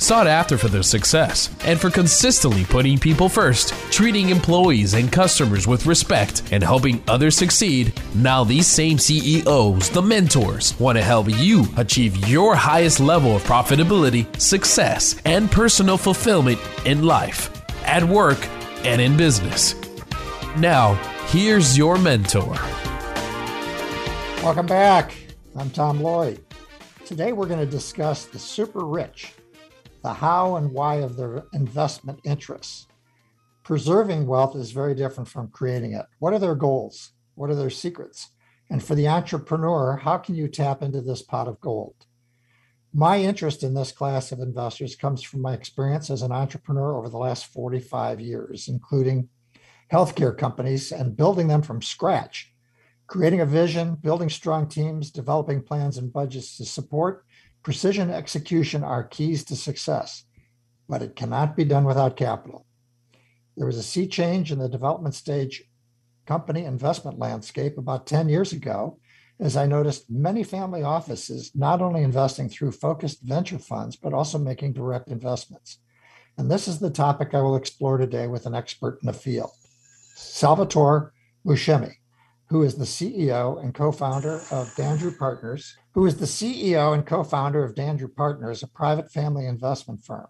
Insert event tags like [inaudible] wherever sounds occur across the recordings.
Sought after for their success and for consistently putting people first, treating employees and customers with respect, and helping others succeed, now these same CEOs, the mentors, want to help you achieve your highest level of profitability, success, and personal fulfillment in life, at work, and in business. Now, here's your mentor. Welcome back. I'm Tom Loarie. Today we're going to discuss the super rich, the how and why of their investment interests. Preserving wealth is very different from creating it. What are their goals? What are their secrets? And for the entrepreneur, how can you tap into this pot of gold? My interest in this class of investors comes from my experience as an entrepreneur over the last 45 years, including healthcare companies and building them from scratch, creating a vision, building strong teams, developing plans and budgets to support. Precision execution are keys to success, but it cannot be done without capital. There was a sea change in the development stage company investment landscape about 10 years ago as I noticed many family offices not only investing through focused venture funds, but also making direct investments. And this is the topic I will explore today with an expert in the field, Salvatore Buscemi, who is the CEO and co-founder of Dandrew Partners, who is the CEO and co-founder of Dandrew Partners, a private family investment firm.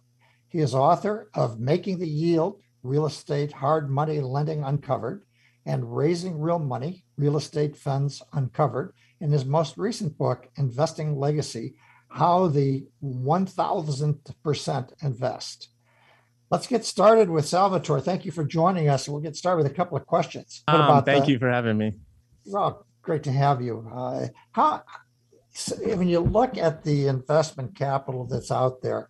He is author of Making the Yield, Real Estate Hard Money Lending Uncovered, and Raising Real Money, Real Estate Funds Uncovered, in his most recent book, Investing Legacy How the 1000% Invest. Let's get started with Salvatore. Thank you for joining us. We'll get started with a couple of questions. Um, thank the, you for having me. Well, great to have you. Uh, how, when you look at the investment capital that's out there,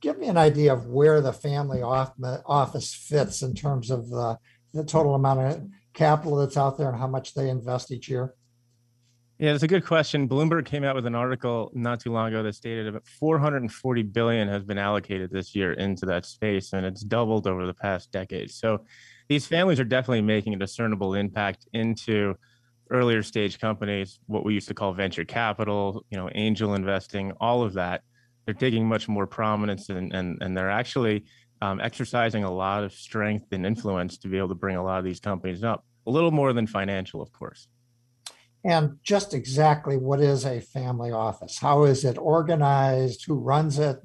give me an idea of where the family office fits in terms of the, the total amount of capital that's out there and how much they invest each year? Yeah, it's a good question. Bloomberg came out with an article not too long ago that stated about 440 billion has been allocated this year into that space, and it's doubled over the past decade. So these families are definitely making a discernible impact into earlier stage companies, what we used to call venture capital, you know, angel investing, all of that. They're taking much more prominence and and, and they're actually um, exercising a lot of strength and influence to be able to bring a lot of these companies up. A little more than financial, of course and just exactly what is a family office? How is it organized? Who runs it?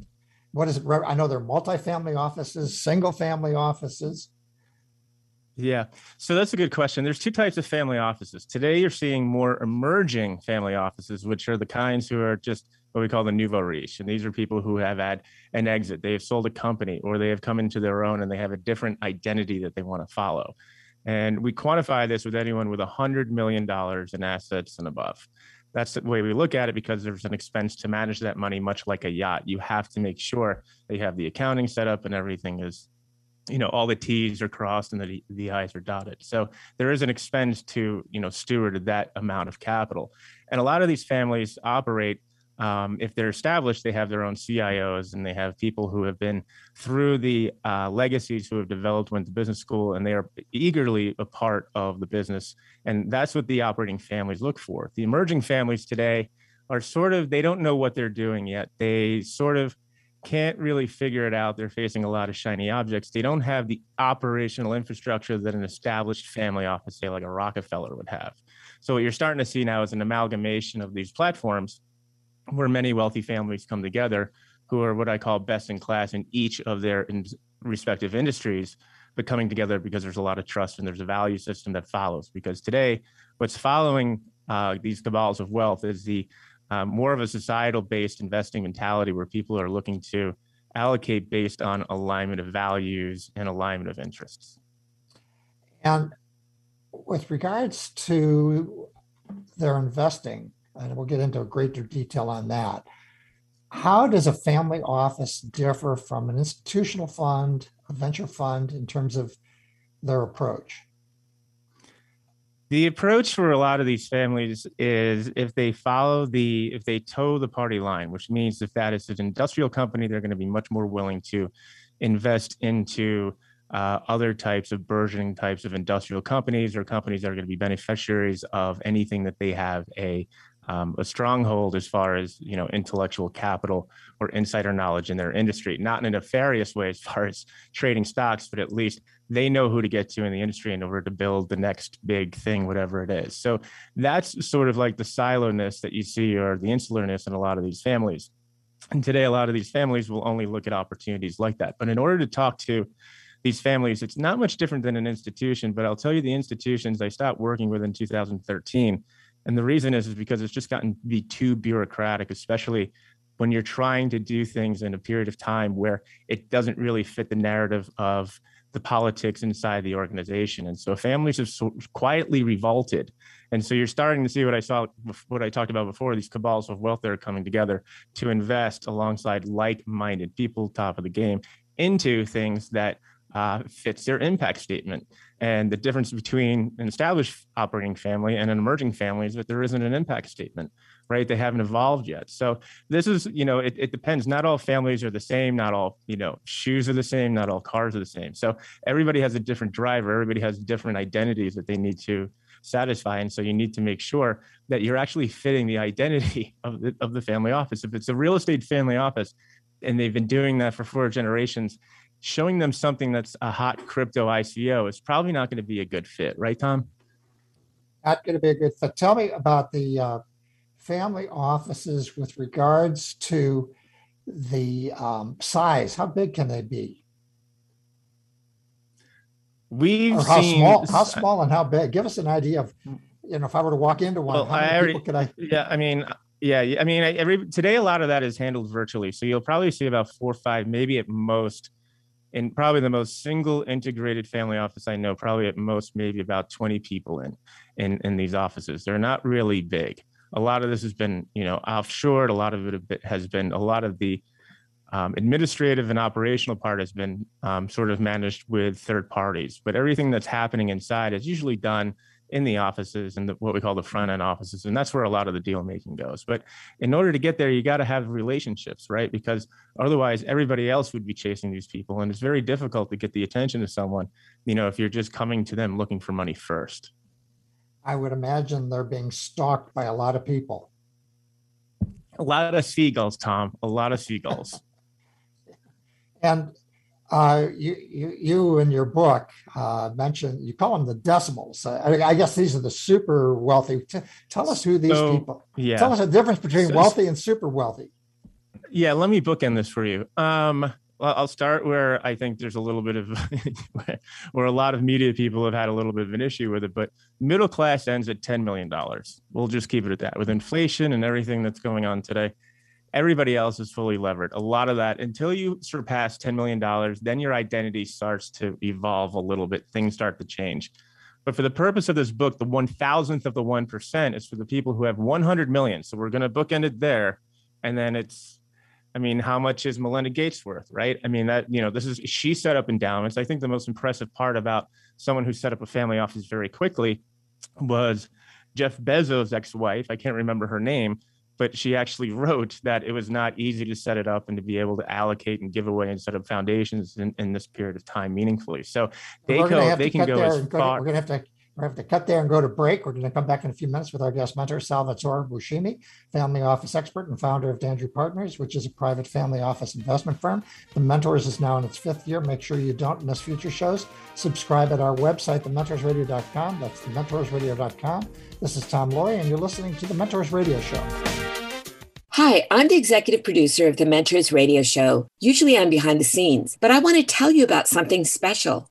What is it? I know there are multi-family offices, single family offices. Yeah, so that's a good question. There's two types of family offices. Today, you're seeing more emerging family offices, which are the kinds who are just what we call the nouveau riche. And these are people who have had an exit. They have sold a company or they have come into their own and they have a different identity that they want to follow. And we quantify this with anyone with $100 million in assets and above. That's the way we look at it because there's an expense to manage that money, much like a yacht. You have to make sure they have the accounting set up and everything is, you know, all the T's are crossed and the, the I's are dotted. So there is an expense to, you know, steward that amount of capital. And a lot of these families operate um, if they're established, they have their own CIOs and they have people who have been through the uh, legacies who have developed, went to business school, and they are eagerly a part of the business. And that's what the operating families look for. The emerging families today are sort of, they don't know what they're doing yet. They sort of can't really figure it out. They're facing a lot of shiny objects. They don't have the operational infrastructure that an established family office, say like a Rockefeller, would have. So, what you're starting to see now is an amalgamation of these platforms where many wealthy families come together who are what I call best in class in each of their respective industries, but coming together because there's a lot of trust and there's a value system that follows. Because today, what's following uh, these cabals of wealth is the uh, more of a societal based investing mentality where people are looking to allocate based on alignment of values and alignment of interests. And with regards to their investing, and we'll get into greater detail on that. How does a family office differ from an institutional fund, a venture fund, in terms of their approach? The approach for a lot of these families is if they follow the if they toe the party line which means if that is an industrial company they're going to be much more willing to invest into uh, other types of burgeoning types of industrial companies or companies that are going to be beneficiaries of anything that they have a um, a stronghold as far as you know intellectual capital or insider knowledge in their industry. Not in a nefarious way as far as trading stocks but at least they know who to get to in the industry in order to build the next big thing whatever it is. So that's sort of like the siloness that you see or the insularness in a lot of these families. And today a lot of these families will only look at opportunities like that. But in order to talk to these families it's not much different than an institution but i'll tell you the institutions i stopped working with in 2013 and the reason is, is because it's just gotten to be too bureaucratic, especially when you're trying to do things in a period of time where it doesn't really fit the narrative of the politics inside the organization. And so families have so quietly revolted. And so you're starting to see what I saw, what I talked about before, these cabals of wealth that are coming together to invest alongside like-minded people, top of the game, into things that uh, fits their impact statement. And the difference between an established operating family and an emerging family is that there isn't an impact statement, right? They haven't evolved yet. So this is, you know, it, it depends. Not all families are the same. Not all, you know, shoes are the same. Not all cars are the same. So everybody has a different driver. Everybody has different identities that they need to satisfy. And so you need to make sure that you're actually fitting the identity [laughs] of the, of the family office. If it's a real estate family office, and they've been doing that for four generations, showing them something that's a hot crypto ICO is probably not going to be a good fit, right, Tom? Not going to be a good fit. Tell me about the uh, family offices with regards to the um, size. How big can they be? We've or how seen small, how small and how big? Give us an idea of, you know, if I were to walk into one, Well, how many I already- people could I? Yeah, I mean, yeah, I mean, every today a lot of that is handled virtually. So you'll probably see about four or five, maybe at most, in probably the most single integrated family office I know, probably at most maybe about 20 people in in in these offices. They're not really big. A lot of this has been, you know, offshored. A lot of it has been a lot of the um, administrative and operational part has been um, sort of managed with third parties, but everything that's happening inside is usually done in the offices and the, what we call the front end offices, and that's where a lot of the deal making goes. But in order to get there, you got to have relationships, right? Because otherwise, everybody else would be chasing these people, and it's very difficult to get the attention of someone, you know, if you're just coming to them looking for money first. I would imagine they're being stalked by a lot of people. A lot of seagulls, Tom. A lot of seagulls. [laughs] And uh, you, you, you in your book uh, mentioned you call them the decimals. I, I guess these are the super wealthy. T- tell us who these So, people. yeah. Tell us the difference between wealthy and super wealthy. yeah let me bookend this for you um i'll start where i think there's a little bit of [laughs] where a lot of media people have had a little bit of an issue with it but middle class ends at 10 million dollars we'll just keep it at that with inflation and everything that's going on today everybody else is fully levered a lot of that until you surpass 10 million dollars then your identity starts to evolve a little bit things start to change but for the purpose of this book the one thousandth of the one percent is for the people who have 100 million so we're going to bookend it there and then it's I mean, how much is Melinda Gates worth, right? I mean, that, you know, this is, she set up endowments. I think the most impressive part about someone who set up a family office very quickly was Jeff Bezos' ex wife. I can't remember her name, but she actually [laughs] wrote that it was not easy to set it up and to be able to allocate and give away and set up foundations in, in this period of time meaningfully. So they go, they can go as and go to- far. We're going to have to we have to cut there and go to break. We're going to come back in a few minutes with our guest mentor, Salvatore Buscemi, family office expert and founder of Dandrew Partners, which is a private family office investment firm. The Mentors is now in its fifth year. Make sure you don't miss future shows. Subscribe at our website, thementorsradio.com. That's thementorsradio.com. This is Tom Loarie, and you're listening to the Mentors Radio Show. Hi, I'm the executive producer of the Mentors Radio Show. Usually I'm behind the scenes, but I want to tell you about something special.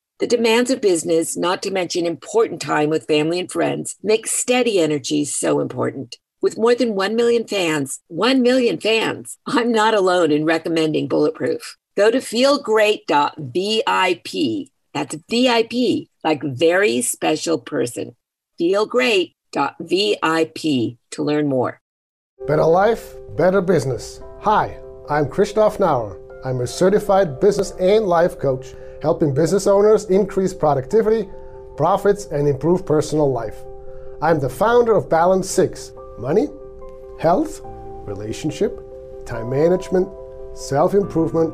The demands of business, not to mention important time with family and friends, make steady energy so important. With more than 1 million fans, 1 million fans, I'm not alone in recommending Bulletproof. Go to feelgreat.vip. That's VIP, like very special person. Feelgreat.vip to learn more. Better life, better business. Hi, I'm Christoph Nauer. I'm a certified business and life coach helping business owners increase productivity, profits, and improve personal life. I'm the founder of Balance 6 Money, Health, Relationship, Time Management, Self Improvement,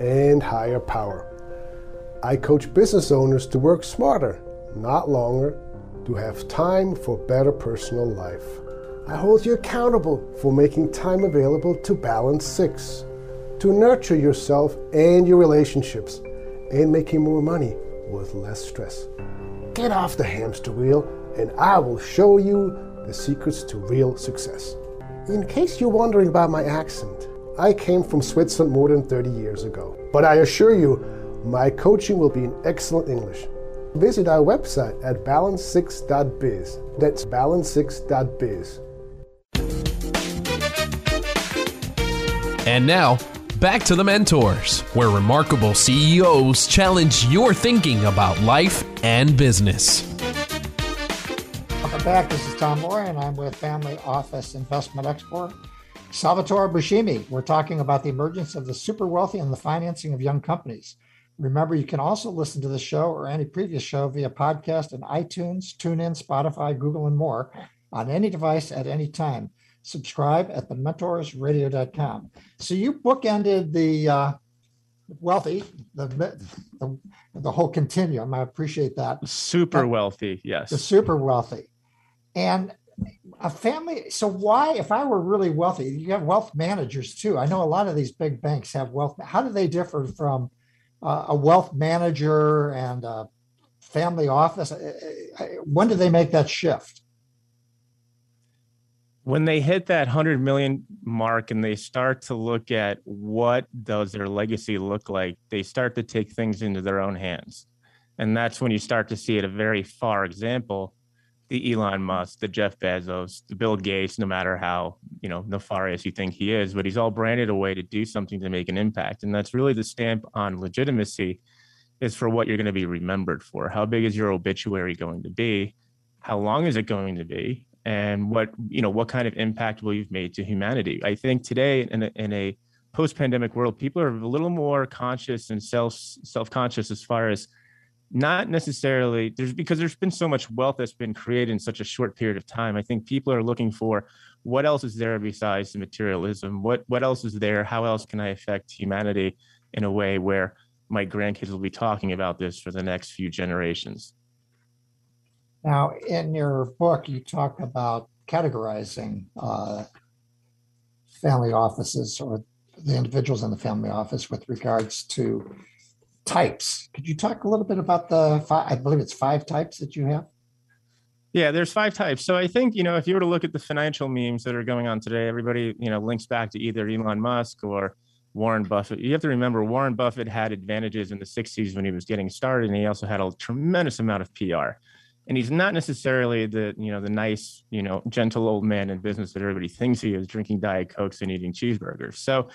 and Higher Power. I coach business owners to work smarter, not longer, to have time for better personal life. I hold you accountable for making time available to Balance 6, to nurture yourself and your relationships and making more money with less stress. Get off the hamster wheel, and I will show you the secrets to real success. In case you're wondering about my accent, I came from Switzerland more than 30 years ago. But I assure you, my coaching will be in excellent English. Visit our website at balance6.biz. That's balance6.biz. And now, Back to the Mentors, where remarkable CEOs challenge your thinking about life and business. Welcome back. This is Tom Loarie, and I'm with Family Office Investment Expert Salvatore Buscemi. We're talking about the emergence of the super wealthy and the financing of young companies. Remember, you can also listen to the show or any previous show via podcast and iTunes, TuneIn, Spotify, Google, and more on any device at any time subscribe at thementorsradio.com. So you bookended the uh, wealthy, the, the, the whole continuum. I appreciate that. Super wealthy, yes. The super wealthy, and a family. So why, if I were really wealthy, you have wealth managers too. I know a lot of these big banks have wealth. How do they differ from uh, a wealth manager and a family office? Uh, uh, when do they make that shift? When they hit that 100 million mark and they start to look at what does their legacy look like they start to take things into their own hands. And that's when you start to see it a very far example the elon musk the jeff bezos the bill gates no matter how you know nefarious you think he is but he's all branded a way to do something to make an impact. And that's really the stamp on legitimacy is for what you're going to be remembered for. How big is your obituary going to be? How long is it going to be and what you know what kind of impact will you've made to humanity? I think today in a, in a post-pandemic world people are a little more conscious and self self-conscious as far as not necessarily there's because there's been so much wealth that's been created in such a short period of time. I think people are looking for what else is there besides the materialism? What what else is there? How else can i affect humanity in a way where my grandkids will be talking about this for the next few generations now, in your book, you talk about categorizing uh, family offices or the individuals in the family office with regards to types. Could you talk a little bit about the five, I believe it's five types that you have? Yeah, there's five types. So I think, you know, if you were to look at the financial memes that are going on today, everybody, you know, links back to either Elon Musk or Warren Buffett. You have to remember Warren Buffett had advantages in the 60s when he was getting started, and he also had a tremendous amount of PR and he's not necessarily the you know the nice you know gentle old man in business that everybody thinks he is drinking diet cokes and eating cheeseburgers. So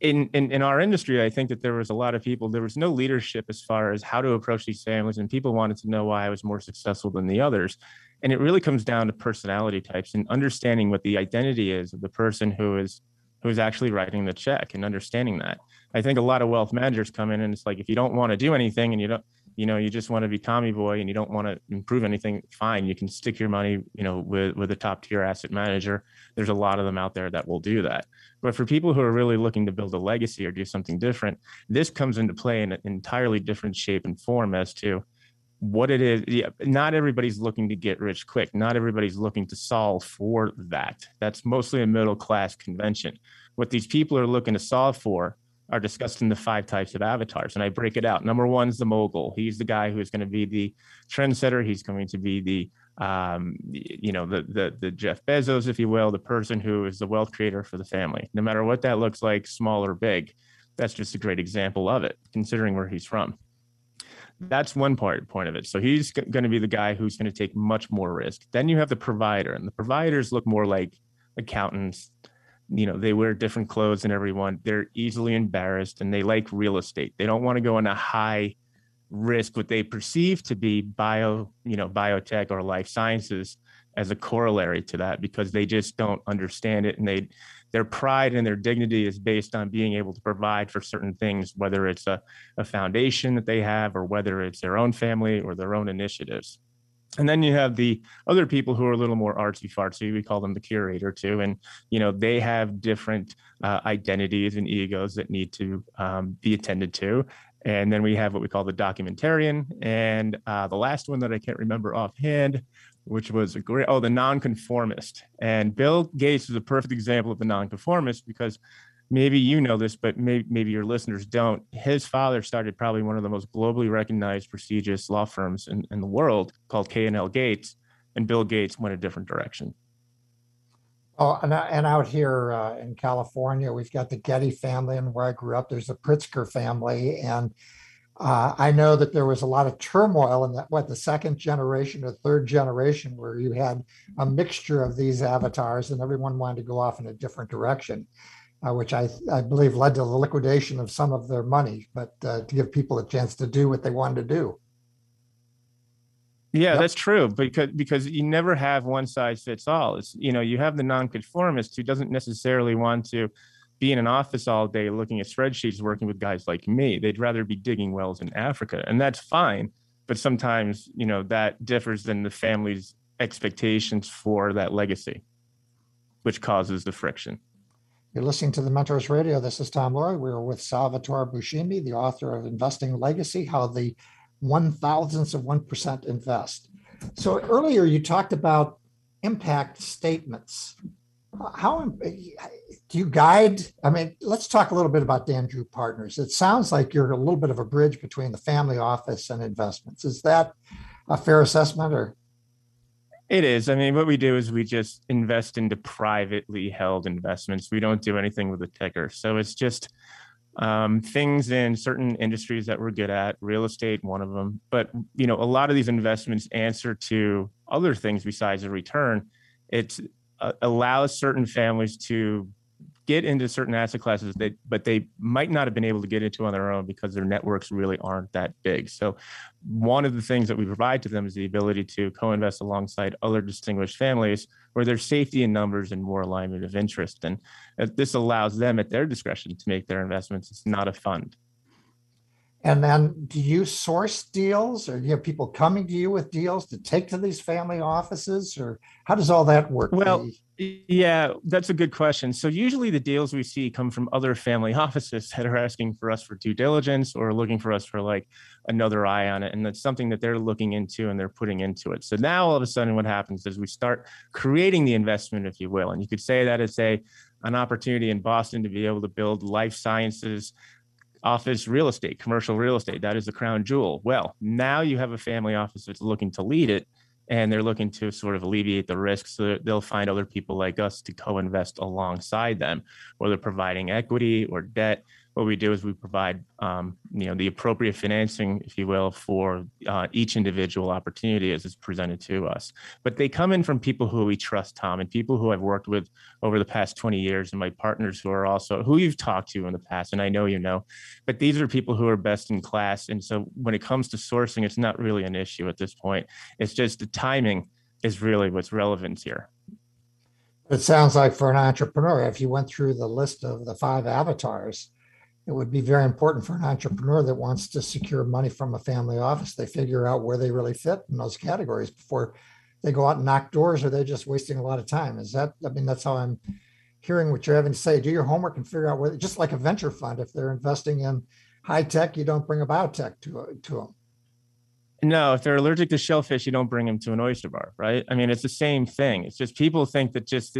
in, in in our industry i think that there was a lot of people there was no leadership as far as how to approach these families and people wanted to know why i was more successful than the others. And it really comes down to personality types and understanding what the identity is of the person who is who's actually writing the check and understanding that. I think a lot of wealth managers come in and it's like if you don't want to do anything and you don't you know you just want to be tommy boy and you don't want to improve anything fine you can stick your money you know with with a top tier asset manager. There's a lot of them out there that will do that. But for people who are really looking to build a legacy or do something different this comes into play in an entirely different shape and form as to what it is yeah, not everybody's looking to get rich quick. Not everybody's looking to solve for that. That's mostly a middle class convention. What these people are looking to solve for are discussed in the five types of avatars. And I break it out. Number one is the mogul. He's the guy who's going to be the trendsetter. He's going to be the um, you know, the, the the Jeff Bezos, if you will, the person who is the wealth creator for the family. No matter what that looks like, small or big, that's just a great example of it, considering where he's from. That's one part point of it. So he's g- going to be the guy who's going to take much more risk. Then you have the provider, and the providers look more like accountants. You know, they wear different clothes than everyone. They're easily embarrassed, and they like real estate. They don't want to go on a high risk what they perceive to be bio, you know, biotech or life sciences as a corollary to that because they just don't understand it and they their pride and their dignity is based on being able to provide for certain things, whether it's a, a foundation that they have or whether it's their own family or their own initiatives. And then you have the other people who are a little more artsy fartsy. We call them the curator too, and you know they have different uh, identities and egos that need to um, be attended to. And then we have what we call the documentarian, and uh, the last one that I can't remember offhand which was a great oh the nonconformist and bill gates is a perfect example of the nonconformist because maybe you know this but maybe, maybe your listeners don't. His father started probably one of the most globally recognized prestigious law firms in, in the world called k&l gates and bill gates went a different direction. Oh, and, and out here uh, in California, we've got the Getty family, and where I grew up, there's the Pritzker family, and uh, I know that there was a lot of turmoil in that, what, the second generation or third generation, where you had a mixture of these avatars and everyone wanted to go off in a different direction, uh, which I, I believe led to the liquidation of some of their money, but uh, to give people a chance to do what they wanted to do. Yeah, yep. that's true because because you never have one size fits all. It's you know you have the nonconformist who doesn't necessarily want to be in an office all day looking at spreadsheets working with guys like me they'd rather be digging wells in africa and that's fine but sometimes you know that differs than the family's expectations for that legacy which causes the friction you're listening to the mentors radio this is tom Loarie. we're with salvatore buscemi the author of investing legacy how the one thousandths of one percent invest so earlier you talked about impact statements how do you guide? I mean, let's talk a little bit about Dandrew Partners. It sounds like you're a little bit of a bridge between the family office and investments. Is that a fair assessment or? It is. I mean, what we do is we just invest into privately held investments. We don't do anything with the ticker. So it's just um, things in certain industries that we're good at, real estate, one of them. But, you know, a lot of these investments answer to other things besides a return. It uh, allows certain families to get into certain asset classes that but they might not have been able to get into on their own because their networks really aren't that big. So one of the things that we provide to them is the ability to co-invest alongside other distinguished families where there's safety in numbers and more alignment of interest. And uh, this allows them at their discretion to make their investments. It's not a fund. And then do you source deals? Or do you have people coming to you with deals to take to these family offices? Or how does all that work? Well, yeah, that's a good question. So usually the deals we see come from other family [laughs] offices that are asking for us for due diligence or looking for us for like another eye on it. And that's something that they're looking into and they're putting into it. So now all of a sudden what happens is we start creating the investment, if you will. And you could say that it's a an opportunity in Boston to be able to build life sciences office real estate, commercial real estate. That is the crown jewel. Well, now you have a family office that's looking to lead it and they're looking to sort of alleviate the risk. so they'll find other people like us to co-invest alongside them whether providing equity or debt what we do is we provide um, you know the appropriate financing if you will for uh, each individual opportunity as it's presented to us. But they come in from people who we trust tom and people who i've worked with over the past 20 years and my partners who are also who you've talked to in the past and i know you know but these are people who are best in class. And so when it comes to sourcing it's not really an issue at this point. It's just the timing is really what's relevant here. It sounds like for an entrepreneur if you went through the list of the five avatars it would be very important for an entrepreneur that wants to secure money from a family office. They figure out where they really fit in those categories before they go out and knock doors or they're just wasting a lot of time. Is that, I mean, that's how I'm hearing what you're having to say. Do your homework and figure out where, just like a venture fund, if they're investing in high tech, you don't bring a biotech to, to them. No, if they're allergic to shellfish, you don't bring them to an oyster bar, right? I mean, it's the same thing. It's just people think that just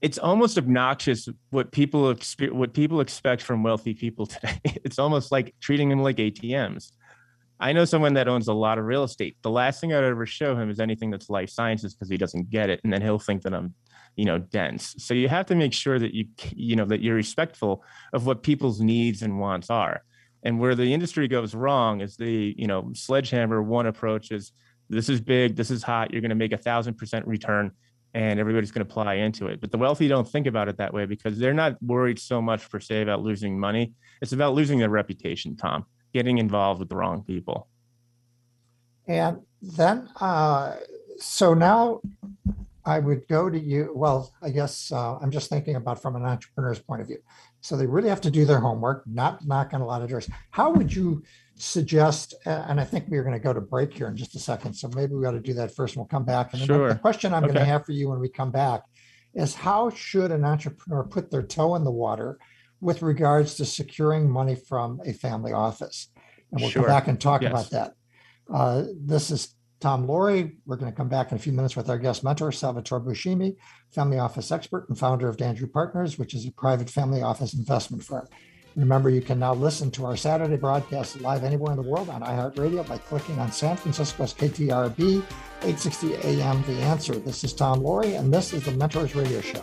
it's almost obnoxious what people what people expect from wealthy people [laughs] today. It's almost like treating them like ATMs. I know someone that owns a lot of real estate. The last thing I'd ever show him is anything that's life sciences because he doesn't get it, and then he'll think that I'm, you know, dense. So you have to make sure that you you know that you're respectful of what people's needs and wants are And where the industry goes wrong is the, you know, sledgehammer one approach is this is big, this is hot, you're going to make a thousand percent return and everybody's going to apply into it. But the wealthy don't think about it that way because they're not worried so much per se about losing money. It's about losing their reputation, Tom, getting involved with the wrong people. And then, uh, so now I would go to you. Well, I guess uh, I'm just thinking about from an entrepreneur's point of view. So they really have to do their homework, not knock on a lot of doors. How would you suggest, and I think we are going to go to break here in just a second. So maybe we ought to do that first and we'll come back. And sure. the question I'm okay. going to have for you when we come back is how should an entrepreneur put their toe in the water with regards to securing money from a family office? And we'll sure. come back and talk yes. about that. Uh, this is Tom Loarie. We're going to come back in a few minutes with our guest mentor, Salvatore Buscemi, family office expert and founder of Dandrew Partners, which is a private family office investment firm. Remember, you can now listen to our Saturday broadcast live anywhere in the world on iHeartRadio by clicking on San Francisco's KTRB 860 AM The Answer. This is Tom Loarie, and this is the Mentors Radio Show.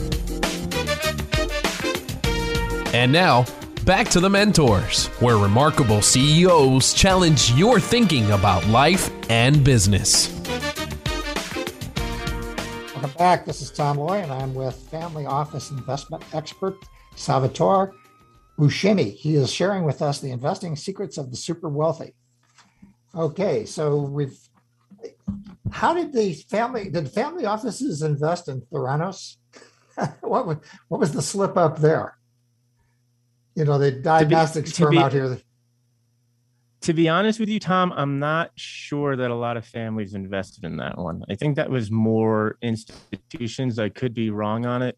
And now, back to the mentors, where remarkable CEOs challenge your thinking about life and business. Welcome back. This is Tom Loarie, and I'm with family office investment expert Salvatore Buscemi. He is sharing with us the investing secrets of the super wealthy. Okay, so we've. How did the family did family offices invest in Theranos? [laughs] what was what was the slip up there? You know, the diagnostics firm out here. To be honest with you, Tom, I'm not sure that a lot of families invested in that one. I think that was more institutions. I could be wrong on it,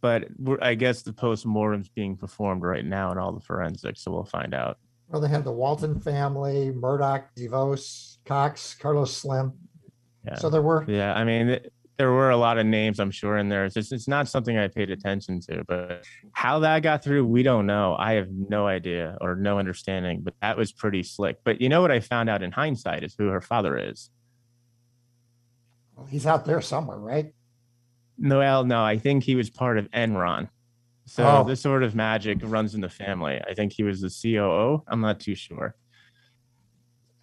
but I guess the post mortem's being performed right now and all the forensics, so we'll find out. Well, they had the Walton family, Murdoch, DeVos, Cox, Carlos Slim. Yeah. So there were. Yeah, I mean, there were a lot of names, I'm sure, in there. It's, just, it's not something I paid attention to, but how that got through, we don't know. I have no idea or no understanding, but that was pretty slick. But you know what I found out in hindsight is who her father is. Well, he's out there somewhere, right? Noel, no, I think he was part of Enron. So Oh. this sort of magic runs in the family. I think he was the COO. I'm not too sure.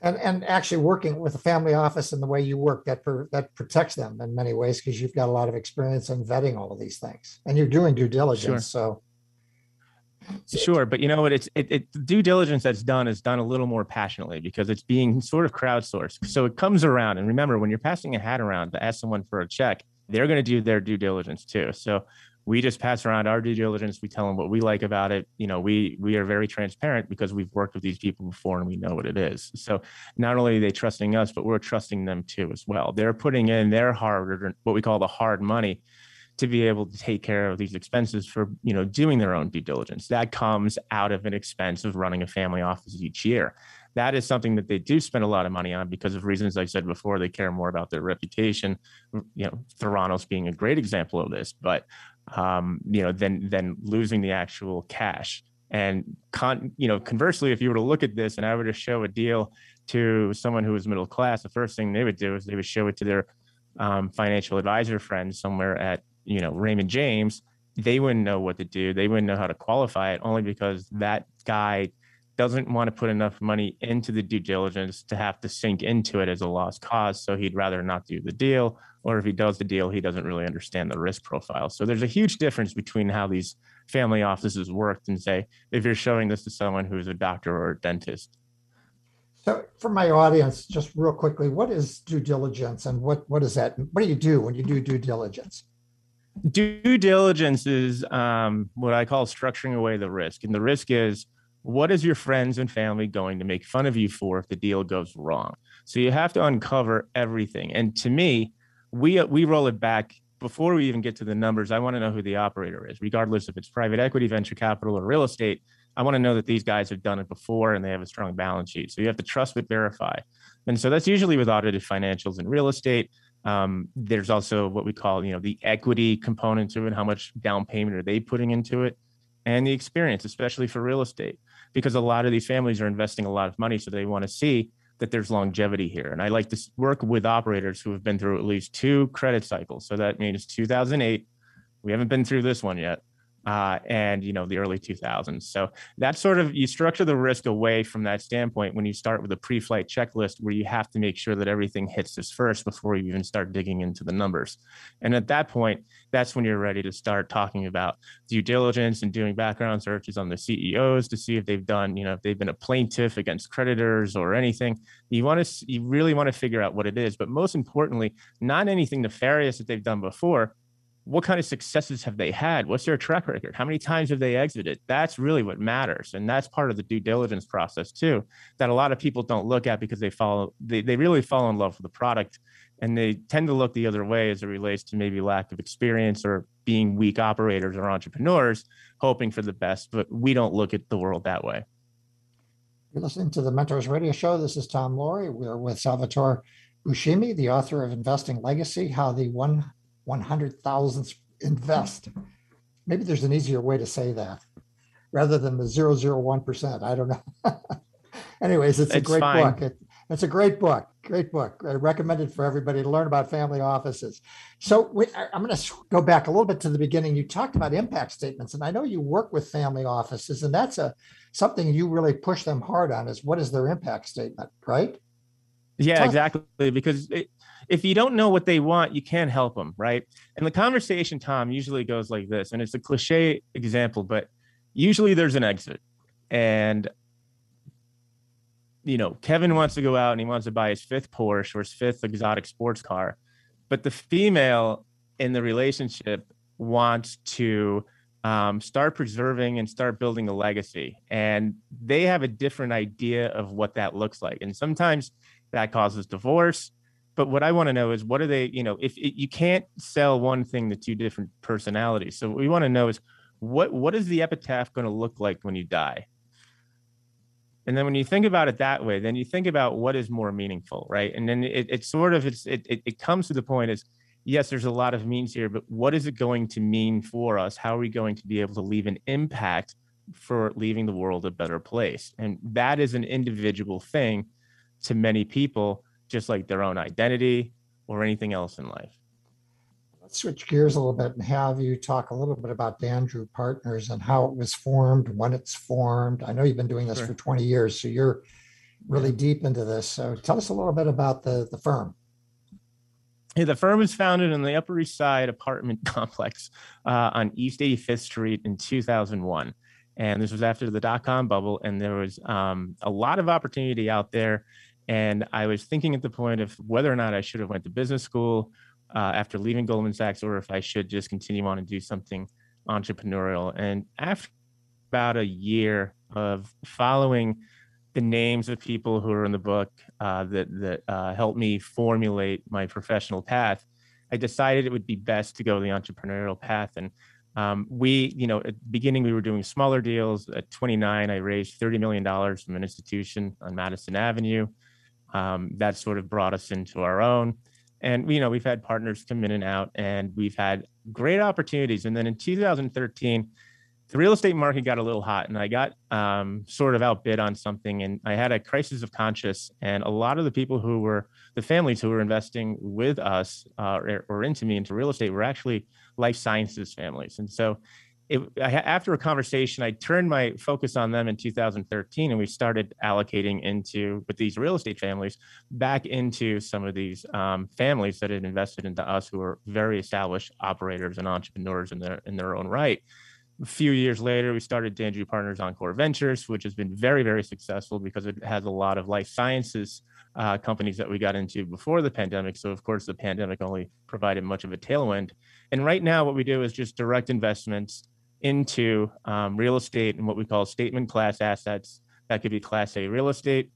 And and actually working with a family office and the way you work that per, that protects them in many ways because you've got a lot of experience in vetting all of these things and you're doing due diligence. So Sure, but you know what? It's it, it due diligence that's done is done a little more passionately because it's being sort of crowdsourced. So it comes around, and remember, when you're passing a hat around to ask someone for a check, they're going to do their due diligence too. So we just pass around our due diligence. We tell them what we like about it. You know, we we are very transparent because we've worked with these people before and we know what it is. So not only are they trusting us, but we're trusting them too as well. They're putting in their hard, what we call the hard money to be able to take care of these expenses for you know doing their own due diligence that comes out of an expense of running a family office each year that is something that they do spend a lot of money on because of reasons i said before they care more about their reputation mm, you know theranos being a great example of this but um, you know than than losing the actual cash and con, you know conversely if you were to look at this and i were to show a deal to someone who was middle class the first thing they would do is they would show it to their um, financial advisor friend somewhere at you know Raymond James, they wouldn't know what to do. They wouldn't know how to qualify it only because that guy doesn't want to put enough money into the due diligence to have to sink into it as a lost cause. So he'd rather not do the deal, or if he does the deal, he doesn't really understand the risk profile. So there's a huge difference between how these family offices worked and say if you're showing this to someone who's a doctor or a dentist. so for my audience, just real quickly, what is due diligence and what what is that? What do you do when you do due diligence? due diligence is um, what I call structuring away the risk. And the risk is what is your friends and family going to make fun of you for if the deal goes wrong? So you have to uncover everything. And to me, we we roll it back before we even get to the numbers. I want to know who the operator is, regardless if it's private equity, venture capital, or real estate. I want to know that these guys have done it before and they have a strong balance sheet. So you have to trust but verify. And so that's usually with audited financials in real estate. Um, there's also what we call, you know, the equity component to it. How much down payment are they putting into it? And the experience, especially for real estate, because a lot of these families are investing a lot of money. So they want to see that there's longevity here. And I like to work with operators who have been through at least two credit cycles. So that means 2008. We haven't been through this one yet uh, and you know the early 2000s. So that's sort of you structure the risk away from that standpoint when you start with a pre-flight checklist where you have to make sure that everything hits this first before you even start digging into the numbers. And at that point, that's when you're ready to start talking about due diligence and doing background searches on the CEOs to see if they've done, you know, if they've been a plaintiff against creditors or anything. You want to you really want to figure out what it is, but most importantly, not anything nefarious that they've done before what kind of successes have they had? What's their track record? How many times have they exited? That's really what matters. And that's part of the due diligence process too, that a lot of people don't look at because they follow, they, they really fall in love with the product and they tend to look the other way as it relates to maybe lack of experience or being weak operators or entrepreneurs, hoping for the best. But we don't look at the world that way. You're listening to the Mentors Radio Show. This is Tom Loarie. We're with Salvatore Buscemi, the author of Investing Legacy, How the One one hundred thousandths invest. Maybe there's an easier way to say that rather than the zero zero one percent. I don't know. [laughs] Anyways, it's, a It's great fine. book. It, it's a great book. Great book. I recommend it for everybody to learn about family offices. So we, I, I'm going to go back a little bit to the beginning. You talked about impact statements, and I know you work with family offices, and that's a something you really push them hard on. Is what is their impact statement, right? Yeah, exactly. Because it, if you don't know what they want, you can't help them, right? And the conversation, Tom, usually goes like this, and it's a cliche example, but usually there's an exit, and you know, Kevin wants to go out and he wants to buy his fifth Porsche or his fifth exotic sports car, but the female in the relationship wants to um, start preserving and start building a legacy, and they have a different idea of what that looks like, and sometimes that causes divorce but what i want to know is what are they you know if it, you can't sell one thing to two different personalities so what we want to know is what what is the epitaph going to look like when you die And then when you think about it that way, then you think about what is more meaningful, right? And then it, it sort of it's it, it, it comes to the point is yes, there's a lot of means here, but what is it going to mean for us? How are we going to be able to leave an impact for leaving the world a better place? And that is an individual thing to many people, just like their own identity or anything else in life. Let's switch gears a little bit and have you talk a little bit about Dandrew Partners and how it was formed, when it's formed. I know you've been doing this sure. for 20 years, so you're really deep into this. So tell us a little bit about the, the firm. Yeah, the firm was founded in the Upper East Side apartment [laughs] complex uh, on East 85th Street in 2001. And this was after the dot com bubble, and there was um, a lot of opportunity out there. And I was thinking at the point of whether or not I should have went to business school uh, after leaving Goldman Sachs, or if I should just continue on and do something entrepreneurial. And after about a year of following the names of people who are in the book uh, that that uh, helped me formulate my professional path, I decided it would be best to go the entrepreneurial path. And um, we, you know, at the beginning we were doing smaller deals. At 29, I raised 30 million dollars from an institution on Madison Avenue. Um, that sort of brought us into our own. And you know, we've had partners come in and out, and we've had great opportunities. And then in 2013 the real estate market got a little hot and I got um, sort of outbid on something and I had a crisis of conscience. And a lot of the people who were the families who were investing with us uh, or, or, into me into real estate were actually life sciences families. And so it, I, after a conversation, I turned my focus on them in 2013 and we started allocating into with these real estate families back into some of these um, families that had invested into us who are very established operators and entrepreneurs in their in their own right a few years later, we started Dandrew Partners Encore Ventures, which has been very, very successful because it has a lot of life sciences uh, companies that we got into before the pandemic. So, of course, the pandemic only provided much of a tailwind. And right now, what we do is just direct investments into um, real estate and what we call statement class assets. That could be Class A real estate,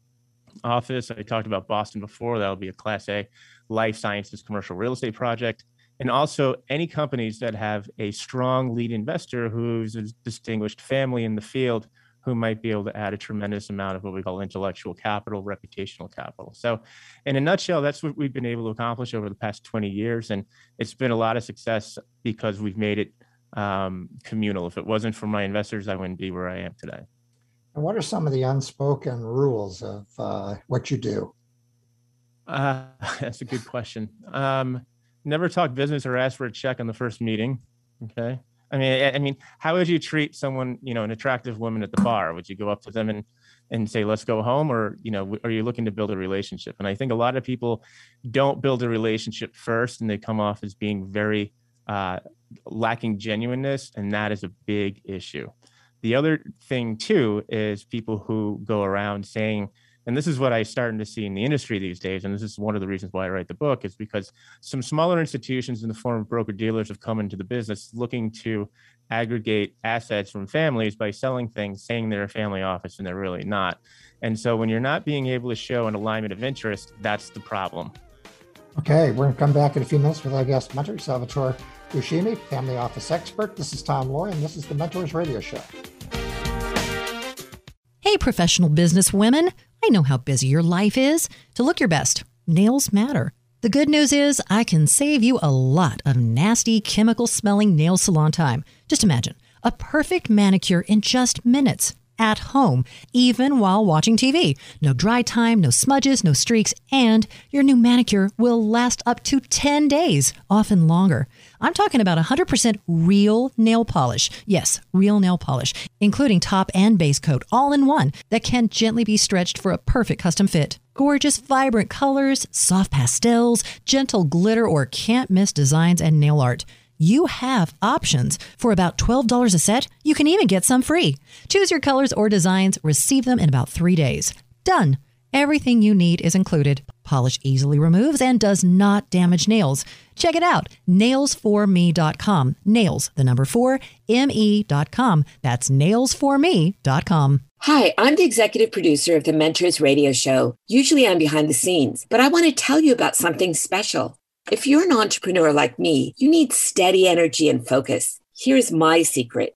office. I talked about Boston before. That'll be a Class A life sciences commercial real estate project and also any companies that have a strong lead investor who's a distinguished family in the field who might be able to add a tremendous amount of what we call intellectual capital, reputational capital. So, in a nutshell, that's what we've been able to accomplish over the past 20 years. And it's been a lot of success because we've made it um, communal. If it wasn't for my investors, I wouldn't be where I am today. And what are some of the unspoken rules of uh, what you do? Uh, [laughs] that's a good question. Um, never talk business or ask for a check on the first meeting. Okay. I mean, I mean, how would you treat someone, you know, an attractive woman at the bar? Would you go up to them and and say, "Let's go home," or you know, are you looking to build a relationship? And I think a lot of people don't build a relationship first, and they come off as being very uh, lacking genuineness, and that is a big issue. The other thing too is people who go around saying, and this is what I'm starting to see in the industry these days. And this is one of the reasons why I write the book is because some smaller institutions in the form of broker dealers have come into the business looking to aggregate assets from families by selling things, saying they're a family office and they're really not. And so when you're not being able to show an alignment of interest, that's the problem. Okay, we're going to come back in a few minutes with our guest mentor, Salvatore Buscemi, family office expert. This is Tom Loarie, and this is the Mentors Radio Show. Hey, professional business women. I know how busy your life is. To look your best, nails matter. The good news is I can save you a lot of nasty, chemical smelling nail salon time. Just imagine a perfect manicure in just minutes at home, even while watching TV. No dry time, no smudges, no streaks, and your new manicure will last up to 10 days, often longer. I'm talking about 100% real nail polish. Yes, real nail polish, including top and base coat all in one that can gently be stretched for a perfect custom fit. Gorgeous, vibrant colors, soft pastels, gentle glitter, or can't miss designs and nail art you have options. For about $12 a set, you can even get some free. Choose your colors or designs, receive them in about three days. Done. Everything you need is included. Polish easily removes and does not damage nails. Check it out, nailsforme.com. Nails, the number four, me.com. That's nailsforme.com. Hi, I'm the executive producer of the Mentors Radio Show. Usually I'm behind the scenes, but I want to tell you about something special. If you're an entrepreneur like me, you need steady energy and focus. Here's my secret.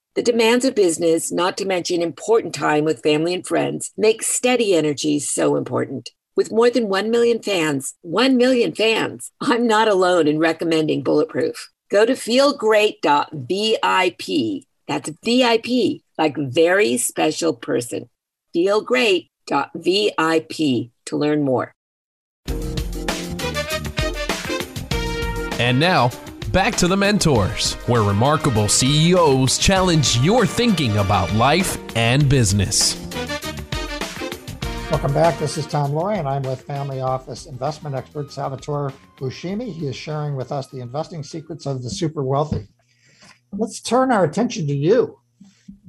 The demands of business, not to mention important time with family and friends, make steady energy so important. With more than 1 million fans, 1 million fans, I'm not alone in recommending Bulletproof. Go to feelgreat.vip. That's VIP, like very special person. Feelgreat.vip to learn more. And now, back to the mentors, where remarkable CEOs challenge your thinking about life and business. Welcome back. This is Tom Loarie, and I'm with family office investment expert Salvatore Buscemi. He is sharing with us the investing secrets of the super wealthy. Let's turn our attention to you.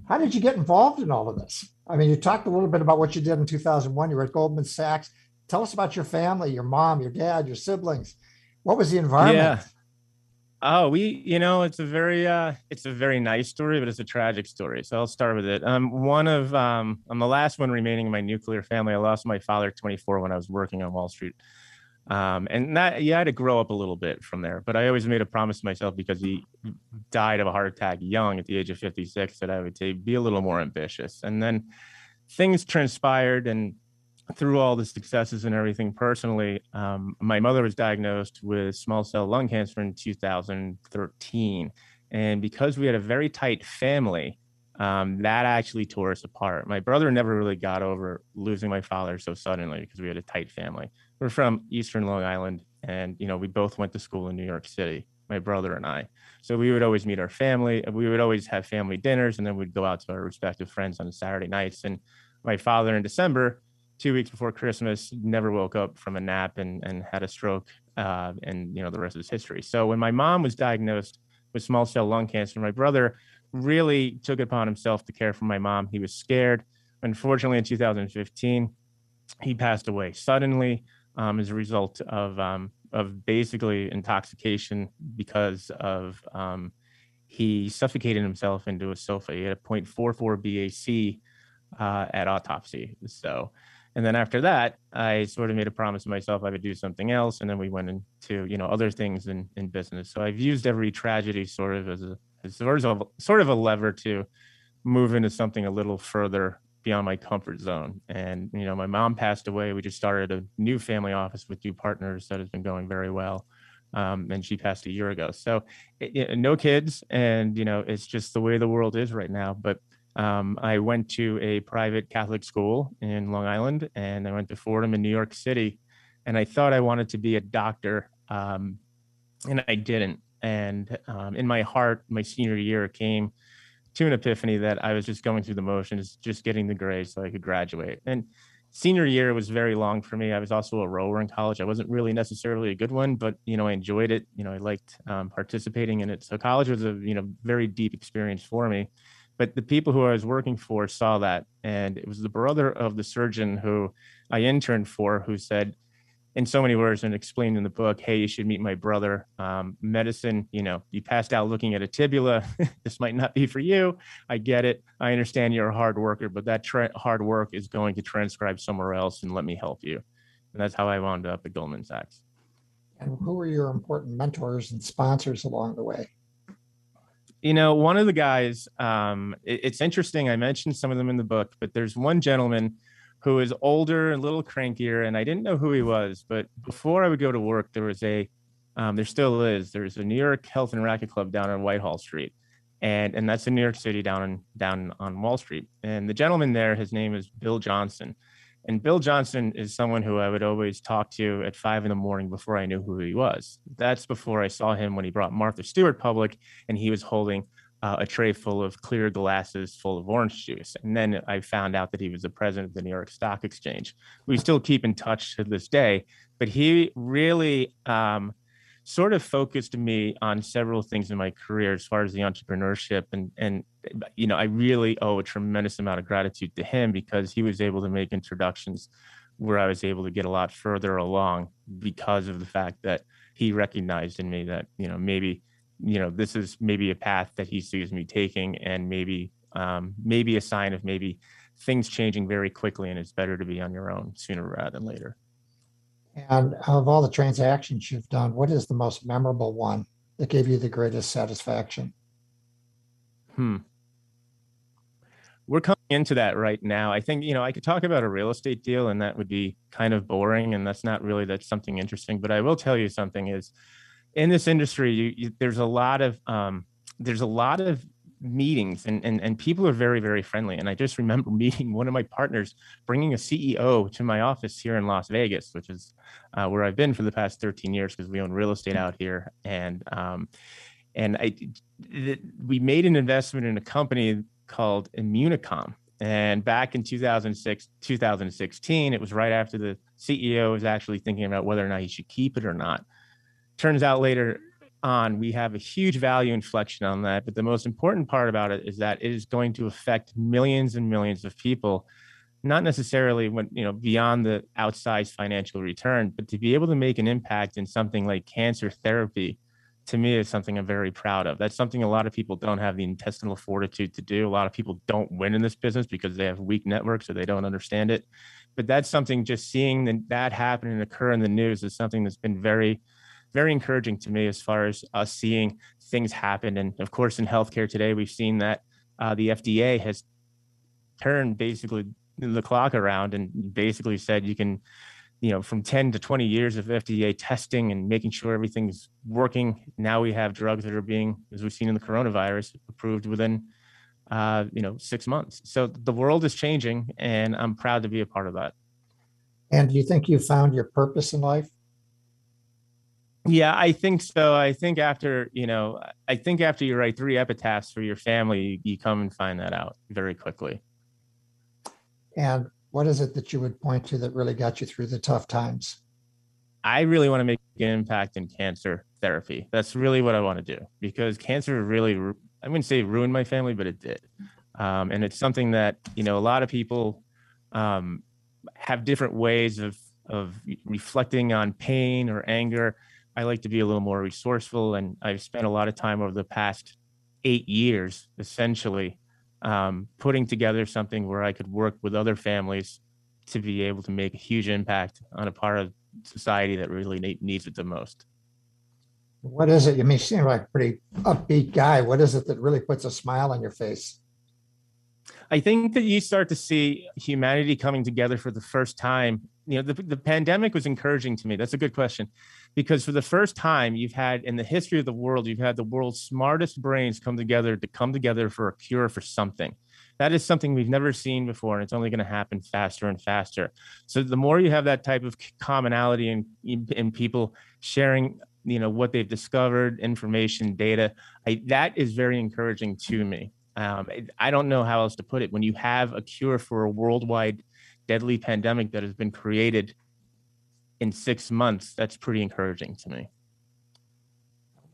How did you get involved in all of this? I mean, you talked a little bit about what you did in 2001. You were at Goldman Sachs. Tell us about your family, your mom, your dad, your siblings. What was the environment? Yeah. Oh, we, you know, it's a very, uh, it's a very nice story, but it's a tragic story. So I'll start with it. Um, one of, um, I'm the last one remaining in my nuclear family. I lost my father at 24 when I was working on Wall Street. Um, and that, yeah, I had to grow up a little bit from there, but I always made a promise to myself because he died of a heart attack young at the age of 56 that I would say, be a little more ambitious. And then things transpired and through all the successes and everything personally, um, my mother was diagnosed with small cell lung cancer in 2013. And because we had a very tight family, um, that actually tore us apart. My brother never really got over losing my father so suddenly because we had a tight family. We're from Eastern Long Island, and you know we both went to school in New York City. My brother and I. So we would always meet our family. We would always have family dinners, and then we'd go out to our respective friends on Saturday nights. And my father in December two weeks before Christmas, never woke up from a nap and, and had a stroke. Uh, and, you know, the rest is history. So when my mom was diagnosed with small cell lung cancer, my brother really took it upon himself to care for my mom. He was scared. Unfortunately, in 2015, he passed away suddenly um, as a result of, um, of basically intoxication because of um, he suffocated himself into a sofa. He had a 0.44 BAC uh, at autopsy. So and then after that i sort of made a promise to myself i would do something else and then we went into you know other things in, in business. So i've used every tragedy sort of as a as sort of sort of a lever to move into something a little further beyond my comfort zone. And you know my mom passed away. We just started a new family office with new partners that has been going very well um, and she passed a year ago. So it, it, no kids and you know it's just the way the world is right now. But um, I went to a private Catholic school in Long Island, and I went to Fordham in New York City, and I thought I wanted to be a doctor, um, and I didn't. And um, in my heart, my senior year came to an epiphany that I was just going through the motions, just getting the grades so I could graduate. And senior year was very long for me. I was also a rower in college. I wasn't really necessarily a good one, but you know, I enjoyed it. You know, I liked um, participating in it. So college was a you know very deep experience for me. But the people who I was working for saw that. And it was the brother of the surgeon who I interned for who said, in so many words, and explained in the book, hey, you should meet my brother. Um, medicine, you know, you passed out looking at a tibula. [laughs] this might not be for you. I get it. I understand you're a hard worker, but that tra- hard work is going to transcribe somewhere else and let me help you. And that's how I wound up at Goldman Sachs. And who were your important mentors and sponsors along the way? You know one of the guys um, it, it's interesting i mentioned some of them in the book but there's one gentleman who is older and a little crankier and i didn't know who he was but before i would go to work there was a um, there still is there's a new york health and racket club down on whitehall street and and that's in new york city down in, down on wall street and the gentleman there his name is bill johnson and Bill Johnson is someone who I would always talk to at five in the morning before I knew who he was. That's before I saw him when he brought Martha Stewart public and he was holding uh, a tray full of clear glasses full of orange juice. And then I found out that he was the president of the New York Stock Exchange. We still keep in touch to this day, but he really um, sort of focused me on several things in my career as far as the entrepreneurship and and you know i really owe a tremendous amount of gratitude to him because he was able to make introductions where I was able to get a lot further along because of the fact that he recognized in me that you know maybe you know this is maybe a path that he sees me taking and maybe um, maybe a sign of maybe things changing very quickly and it's better to be on your own sooner rather than later and of all the transactions you've done what is the most memorable one that gave you the greatest satisfaction? Hmm. We're coming into that right now. I think, you know, I could talk about a real estate deal and that would be kind of boring and that's not really that's something interesting, but I will tell you something is in this industry, you, you, there's a lot of um, there's a lot of meetings and, and and people are very very friendly and i just remember [laughs] meeting one of my partners bringing a ceo to my office here in las vegas which is uh, where i've been for the past 13 years because we own real estate out here and um, and i we made an investment in a company called Immunicom. And back in 2006, 2016, it was right after the CEO was actually thinking about whether or not he should keep it or not. Turns out later on, we have a huge value inflection on that. But the most important part about it is that it is going to affect millions and millions of people, not necessarily when, you know, beyond the outsized financial return, but to be able to make an impact in something like cancer therapy to me is something I'm very proud of. That's something a lot of people don't have the intestinal fortitude to do. A lot of people don't win in this business because they have weak networks or they don't understand it. But that's something just seeing that happen and occur in the news is something that's been very, very encouraging to me as far as us seeing things happen. And of course, in healthcare today, we've seen that uh, the FDA has turned basically the clock around and basically said you can you know from 10 to 20 years of fda testing and making sure everything's working now we have drugs that are being as we've seen in the coronavirus approved within uh, you know six months. So the world is changing and i'm proud to be a part of that. And do you think you found your purpose in life yeah i think so i think after you know i think after you write three epitaphs for your family you come and find that out very quickly and what is it that you would point to that really got you through the tough times? I really want to make an impact in cancer therapy. That's really what I want to do because cancer really, I wouldn't say ruined my family, but it did. Um, and it's something that, you know, a lot of people um, have different ways of, of reflecting on pain or anger. I like to be a little more resourceful. And I've spent a lot of time over the past eight years, essentially, um, putting together something where I could work with other families to be able to make a huge impact on a part of society that really needs it the most. What is it? You mean, you seem like a pretty upbeat guy. What is it that really puts a smile on your face? I think that you start to see humanity coming together for the first time. You know, the, the pandemic was encouraging to me. That's a good question because for the first time you've had in the history of the world you've had the world's smartest brains come together to come together for a cure for something. That is something we've never seen before and it's only going to happen faster and faster. So the more you have that type of commonality and in people sharing you know what they've discovered information data I, that is very encouraging to me. Um, i don't know how else to put it. When you have a cure for a worldwide deadly pandemic that has been created in six months, that's pretty encouraging to me.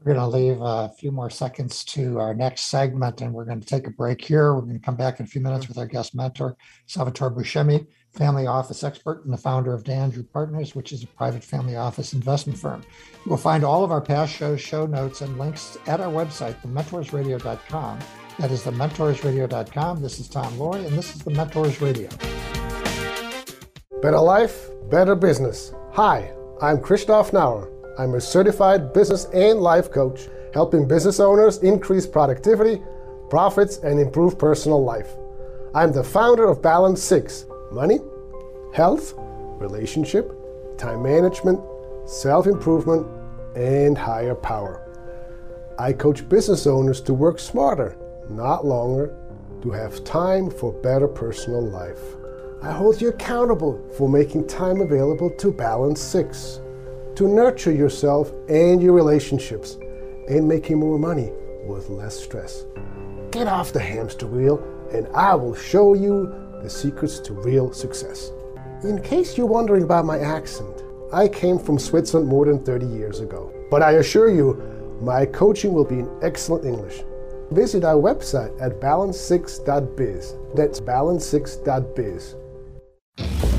We're going to leave a few more seconds to our next segment, and we're going to take a break here. We're going to come back in a few minutes with our guest mentor, Salvatore Buscemi, family office expert and the founder of Dandrew Partners, which is a private family office investment firm. You will find all of our past shows, show notes, and links at our website, thementorsradio.com. That is thementorsradio.com. This is Tom Loarie, and this is the Mentors Radio. Better life, better business. Hi, I'm Christoph Nauer. I'm a certified business and life coach, helping business owners increase productivity, profits, and improve personal life. I'm the founder of Balance 6 money, health, relationship, time management, self improvement, and higher power. I coach business owners to work smarter, not longer, to have time for better personal life. I hold you accountable for making time available to balance six, to nurture yourself and your relationships, and making more money with less stress. Get off the hamster wheel, and I will show you the secrets to real success. In case you're wondering about my accent, I came from Switzerland more than 30 years ago. But I assure you, my coaching will be in excellent English. Visit our website at balance6.biz. That's balance6.biz.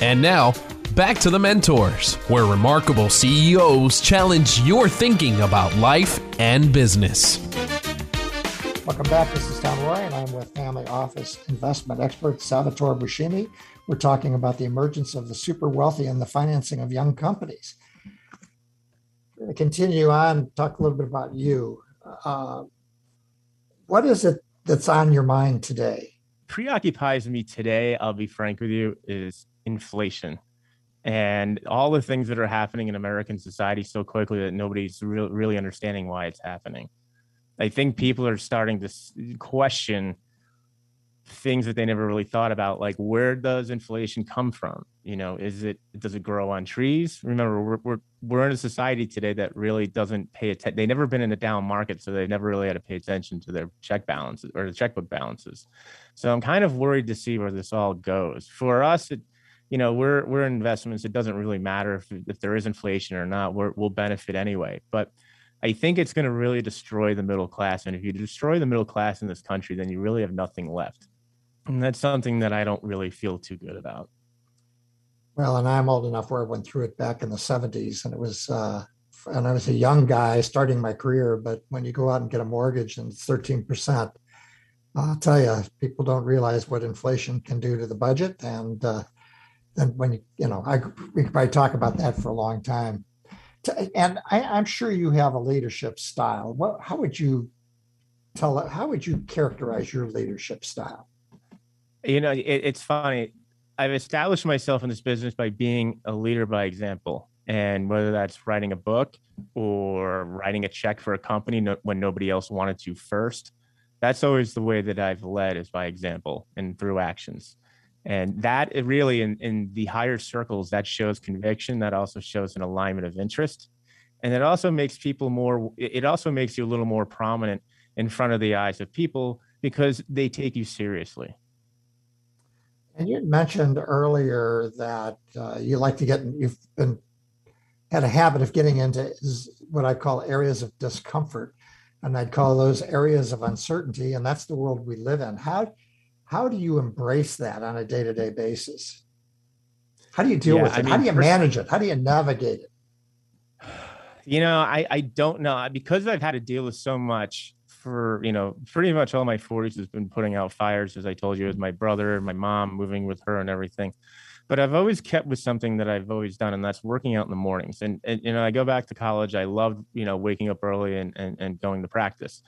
And now, back to the mentors, where remarkable CEOs challenge your thinking about life and business. Welcome back. This is Tom Loarie, and I'm with family office investment expert Salvatore Buscemi. We're talking about the emergence of the super wealthy and the financing of young companies. We're going to continue on, talk a little bit about you. Uh, what is it that's on your mind today? Preoccupies me today, I'll be frank with you, is inflation and all the things that are happening in American society so quickly that nobody's re- really understanding why it's happening. I think people are starting to question things that they never really thought about, like where does inflation come from? You know, is it does it grow on trees? Remember, we're we're, we're in a society today that really doesn't pay attention. They've never been in a down market, so they've never really had to pay attention to their check balances or the checkbook balances. So I'm kind of worried to see where this all goes. For us, it you know we're we're investments. It doesn't really matter if, if there is inflation or not. We're, we'll benefit anyway. But i think it's going to really destroy the middle class. And if you destroy the middle class in this country then you really have nothing left. And that's something that i don't really feel too good about. Well and i'm old enough where i went through it back in the 70s and it was uh and i was a young guy starting my career. But when you go out and get a mortgage and it's 13% i'll tell you people don't realize what inflation can do to the budget. And uh, and when you you know I we could probably talk about that for a long time. And I, I'm sure you have a leadership style. What how would you tell how would you characterize your leadership style? You know, it, it's funny. I've established myself in this business by being a leader by example. And whether that's writing a book or writing a check for a company no, when nobody else wanted to first, that's always the way that I've led is by example and through actions and that really in, in the higher circles that shows conviction that also shows an alignment of interest. And it also makes people more it also makes you a little more prominent in front of the eyes of people because they take you seriously. And you mentioned earlier that uh, you like to get you've been had a habit of getting into what i call areas of discomfort. And i'd call those areas of uncertainty and that's the world we live in. How how do you embrace that on a day-to-day basis? How do you deal yeah, with it? I mean, how do you manage it? How do you navigate it? You know I, I don't know. Because i've had to deal with so much for you know pretty much all my 40s has been putting out fires as i told you with my brother my mom moving with her and everything. But i've always kept with something that i've always done and that's working out in the mornings. And, and you know i go back to college. I loved you know waking up early and, and, and going to practice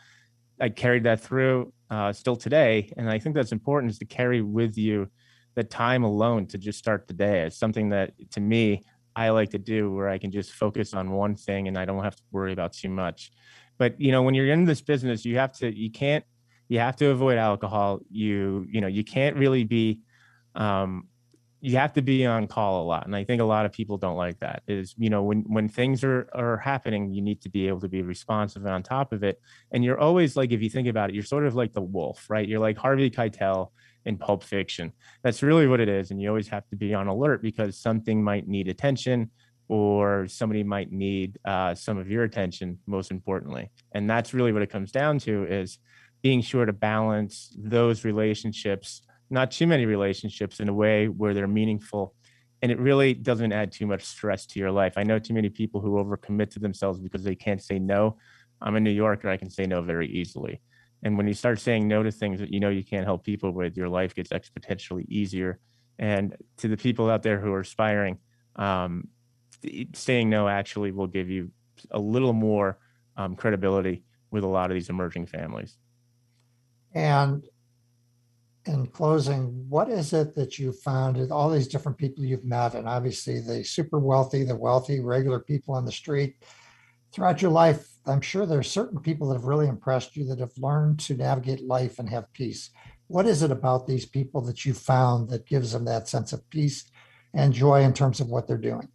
I carried that through uh, still today, and I think that's important is to carry with you the time alone to just start the day. It's something that to me I like to do where I can just focus on one thing and I don't have to worry about too much. But you know, when you're in this business, you have to you can't you have to avoid alcohol. You you know, you can't really be um you have to be on call a lot and i think a lot of people don't like that is you know when when things are are happening you need to be able to be responsive and on top of it and you're always like if you think about it you're sort of like the wolf right? You're like harvey keitel in pulp fiction. That's really what it is and you always have to be on alert because something might need attention or somebody might need uh, some of your attention most importantly and that's really what it comes down to is being sure to balance those relationships not too many relationships in a way where they're meaningful and it really doesn't add too much stress to your life. I know too many people who overcommit to themselves because they can't say no. I'm a New Yorker, I can say no very easily. And when you start saying no to things that you know you can't help people with, your life gets exponentially easier. And to the people out there who are aspiring, um, saying no actually will give you a little more um, credibility with a lot of these emerging families. And in closing, what is it that you found all these different people you've met, and obviously the super wealthy, the wealthy, regular people on the street throughout your life? I'm sure there are certain people that have really impressed you that have learned to navigate life and have peace. What is it about these people that you found that gives them that sense of peace and joy in terms of what they're doing?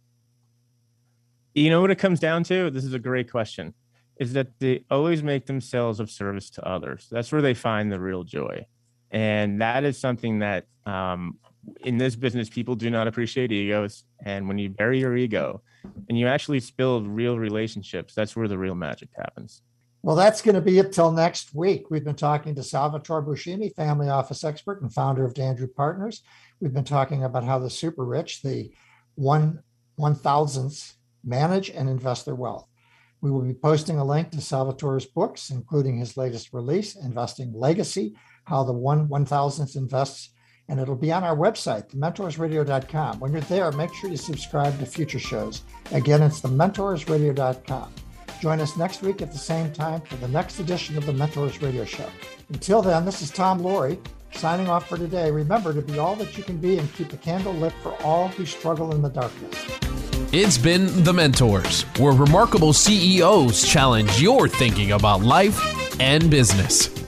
You know what it comes down to? This is a great question. Is that they always make themselves of service to others. That's where they find the real joy and that is something that um, in this business people do not appreciate egos. And when you bury your ego and you actually build real relationships that's where the real magic happens. Well that's going to be it till next week. We've been talking to salvatore buscemi family office expert and founder of dandrew partners. We've been talking about how the super rich the one one thousandths manage and invest their wealth. We will be posting a link to salvatore's books including his latest release investing legacy how the one one thousandth invests, and it'll be on our website, thementorsradio.com. When you're there, make sure you subscribe to future shows. Again, it's thementorsradio.com. Join us next week at the same time for the next edition of the Mentors Radio Show. Until then, this is Tom Loarie signing off for today. Remember to be all that you can be and keep the candle lit for all who struggle in the darkness. It's been The Mentors, where remarkable CEOs challenge your thinking about life and business.